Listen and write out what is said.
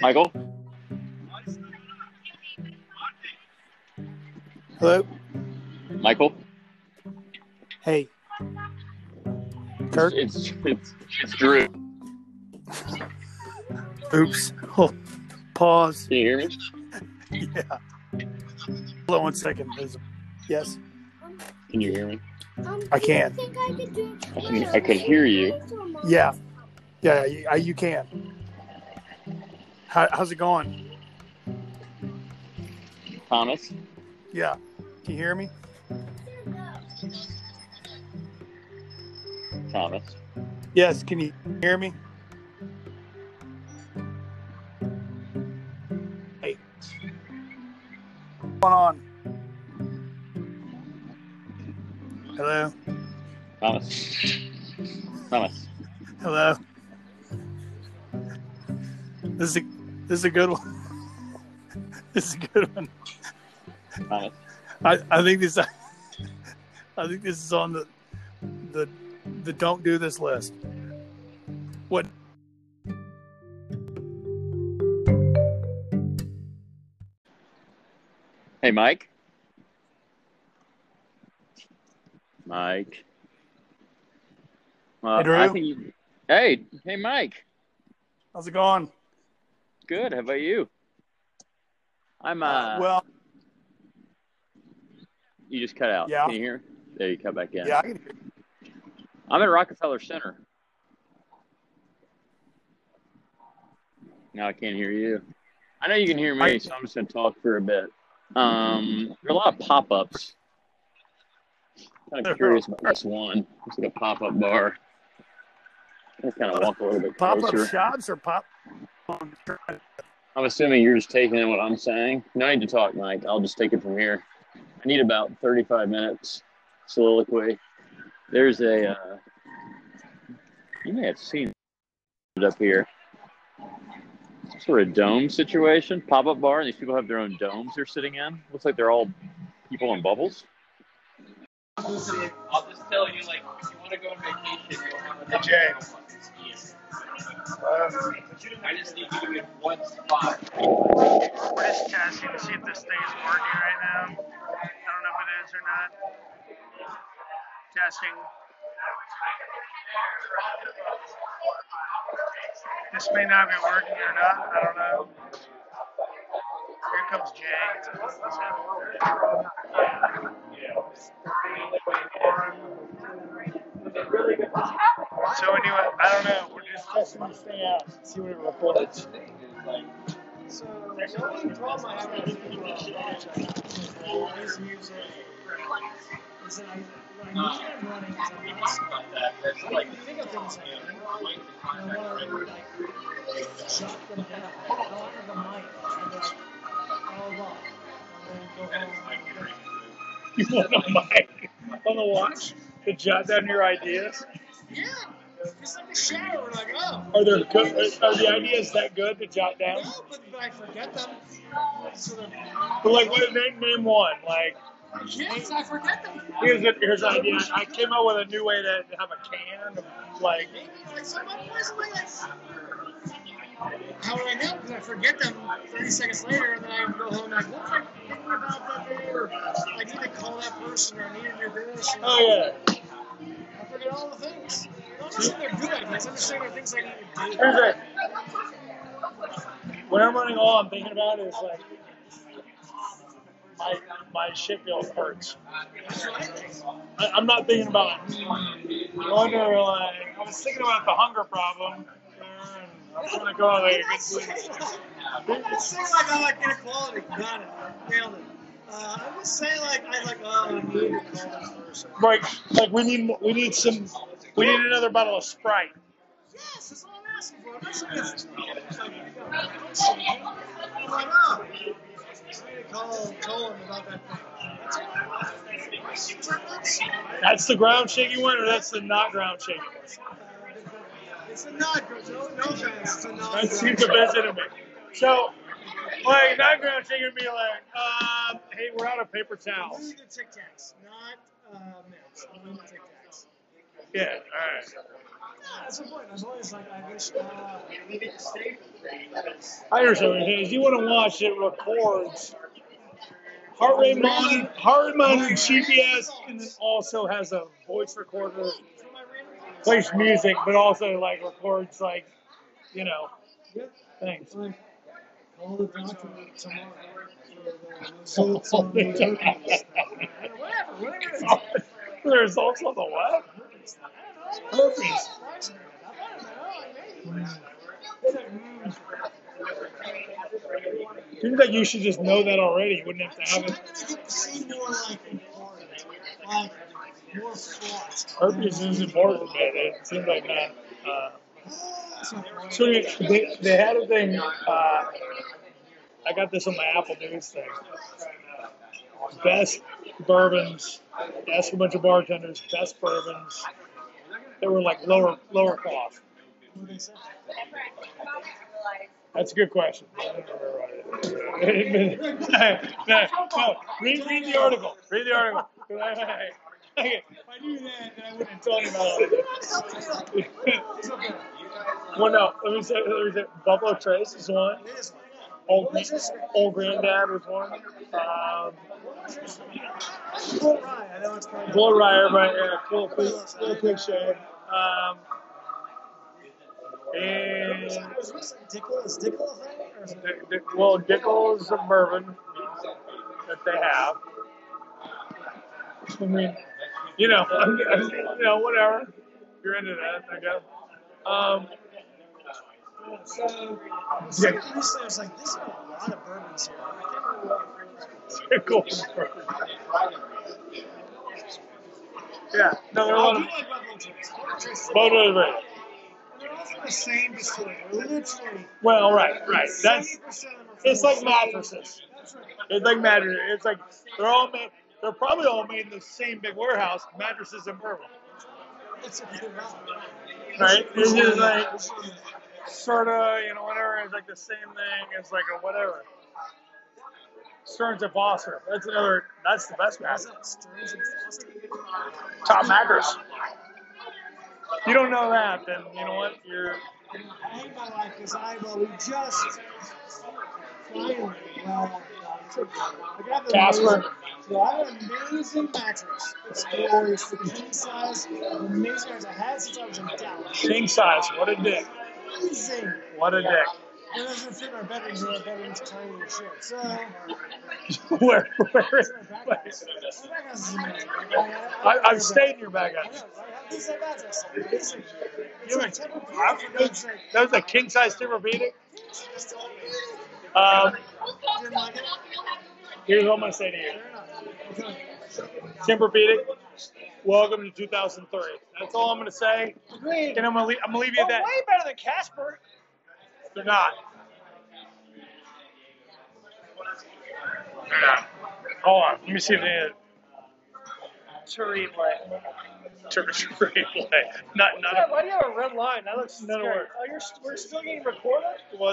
Michael? Hello. Michael? Hey. Kurt. It's, it's, it's Drew. Oops. Oh, pause. Can you hear me? Yeah. Hold on one second. There's a- Yes, Can you hear me? I can. think I could do I can, I could hear you. Yeah. Yeah, you, uh, you can. How, how's it going? Thomas? Yeah. Can you hear me? Thomas? Yes. Can you hear me? Hey. What's going on? Hello. Thomas? Thomas? Hello. This is a this is a good one. This is a good one. I, I think this I think this is on the the the don't do this list. What Hey, Mike? Mike? Hey, Drew? I think you, hey, hey, Mike. how's it going? Good. How about you? I'm, uh, well, you just cut out. yeah. Can you hear me? There, you cut back in. yeah, I can hear I'm at Rockefeller Center. No, I can't hear you. I know you can hear me, so I'm just going to talk for a bit. Um, there are a lot of pop-ups. Kind of curious about this one. It's like a pop-up bar. Let's kind of walk a little bit closer. Pop-up shops or pop I'm assuming you're just taking in what I'm saying. No need to talk, Mike. I'll just take it from here. I need about 35 minutes soliloquy. There's a, uh, you may have seen it up here. Sort of dome situation, pop up bar, and these people have their own domes they're sitting in. Looks like they're all people in bubbles. I'll just tell you, like, if you want to go on vacation, you'll have a Jay. I just need you to get one spot. We're just testing to see if this thing is working right now. I don't know if it is or not. Testing. This may not be working or not. I don't know. Here comes Jay. So anyway, I don't know. We're just testing out. See what it reports. So, the only problem I have with his music is that I, when I usually am running, is I'm not like, think of things like that. And I want to like shut them down. I don't have the mic. I'm like, well. And then go home. You want a mic on the watch to jot down your ideas? Yeah. It's like a shower. and like, oh. Are there good, are the ideas that good to jot down? No, but, but I forget them. Sort of. But like, what name name one? Like, Yes, I forget them. here's a, here's an idea. I came up with a new way to have a can of like. Maybe like some of boys like. How would I know? Because I forget them 30 seconds later, and then I go home and like, what was I thinking about that day? Or I need to call that person, or I need to do this. Or, Oh yeah. I forget all the things. I'm not saying they're good ideas. I'm just saying they're things I need to do. Here's a. When I'm running all I'm thinking about is like my my shit bill hurts. I, I'm not thinking about. I wonder like I was thinking about the hunger problem. I'm to go like a good sleep. It's saying like I like inequality. Got it. Nailed it. Uh, I'm just saying like I like oh I need to call this person. Like like we need we need some we need another bottle of Sprite. Yes, that's all I'm asking for. I'm not saying it's it's like you know, I'm like oh. I need to call that. That's. That's the ground shaking one, or that's the not ground shaking one. It's a nod. No, no offense. It's a nod. That seems to me. So, like, not ground shaking would be like, um, hey, we're out of paper towels. Only the Tic Tacs, not uh, mints. Only the Tic Tacs. Yeah, all right. That's the point. I'm always like, I wish. Uh, I understand what you're saying. Is you want to watch it records heart rate monitor, heart rate monitor, GPS, and then also has a voice recorder, plays music, but also like records like, you know, things. like, call the doctor tomorrow. for the results on the herpes. Whatever, whatever the results the. Seems like you should just know that already. You wouldn't have to have it. Herpes is important, but it seems like not. Uh, so they, they had a thing. Uh, I got this on my Apple News thing. Best bourbons. Asked a bunch of bartenders. Best bourbons. They were like lower lower cost. What they say. That's a good question. no, no, read, read the article. Read the article. Okay. If I knew that, then I wouldn't have told you about it. well, no. Let me say, let me say Buffalo Trace is one. Old, old Granddad was one. Um, Bull Rye, I know it's called. Bull Rye, right? Yeah, full quick, full quick shave. Um, and Was Dickel? Is Dickel a thing? Or is it Dick- Dick- well, Dickel is a bourbon that they have. I mean, you know, you know, whatever. If you're into that, I guess. Um, So, so recently I was like, there's a lot of bourbons here. I can't remember what. Dickel is bourbon. Yeah, no, they're a lot of like Buffalo Trace. Buffalo Trace. both of them. They're also the same distillery. Literally. Well, right, right. That's 70% of them are from it's the like same- mattresses. That's right. It's like mattresses. It's like they're all made. They're probably all made in the same big warehouse. Mattresses and bourbon, It's a good vibe. right? It's just like sort of, you know, whatever. It's like the same thing. It's like a whatever. Stearns and Foster. That's another. That's the best Foster? Top mattress. If you don't know that, then you know what? You're I hate my life because I, well, we just finally, well, I got the Casper. so I have an amazing mattress. It's glorious, the king size, amazing as I had since I was in Dallas. king size. What a dick. Amazing. What a dick. It doesn't fit my bedroom because my bedroom's tiny as shit. So, where, where, it's where, my back house. My back house is amazing. I, I've stayed in your bag house. right? I have this mattress. Amazing. It's a temple I- for God's sake. That was a king size Tempur-Pedic. Just tell me. Um, Didn't like it? here's what I'm gonna say to you. Fair enough. Welcome to 2003. That's all I'm gonna say. Agreed. And I'm gonna leave, I'm gonna leave you at that. way better than Casper. They're not. They're not. Hold on. Let me see if they. Terry Turkish replay. Not, not. Why do you have a red line? That looks None of scary. Oh, you're, we're still getting recorded? Well,